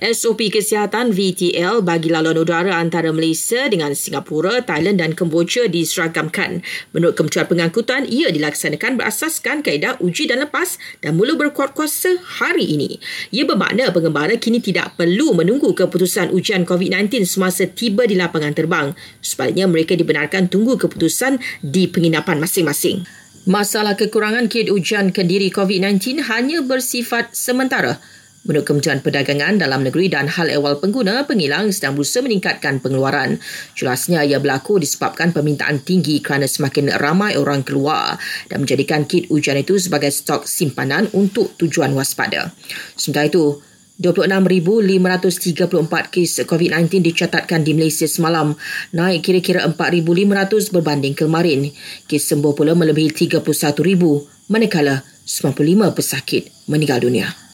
SOP Kesihatan VTL bagi laluan udara antara Malaysia dengan Singapura, Thailand dan Kemboja diseragamkan. Menurut Kementerian Pengangkutan, ia dilaksanakan berasaskan kaedah uji dan lepas dan mula berkuat kuasa hari ini. Ia bermakna pengembara kini tidak perlu menunggu keputusan ujian COVID-19 semasa tiba di lapangan terbang. Sebaliknya, mereka dibenarkan tunggu keputusan di penginapan masing-masing. Masalah kekurangan kit ujian kendiri COVID-19 hanya bersifat sementara. Menurut Kementerian Perdagangan Dalam Negeri dan Hal Ehwal Pengguna, pengilang sedang berusaha meningkatkan pengeluaran. Jelasnya ia berlaku disebabkan permintaan tinggi kerana semakin ramai orang keluar dan menjadikan kit ujian itu sebagai stok simpanan untuk tujuan waspada. Sementara itu, 26,534 kes COVID-19 dicatatkan di Malaysia semalam, naik kira-kira 4,500 berbanding kemarin. Kes sembuh pula melebihi 31,000, manakala 95 pesakit meninggal dunia.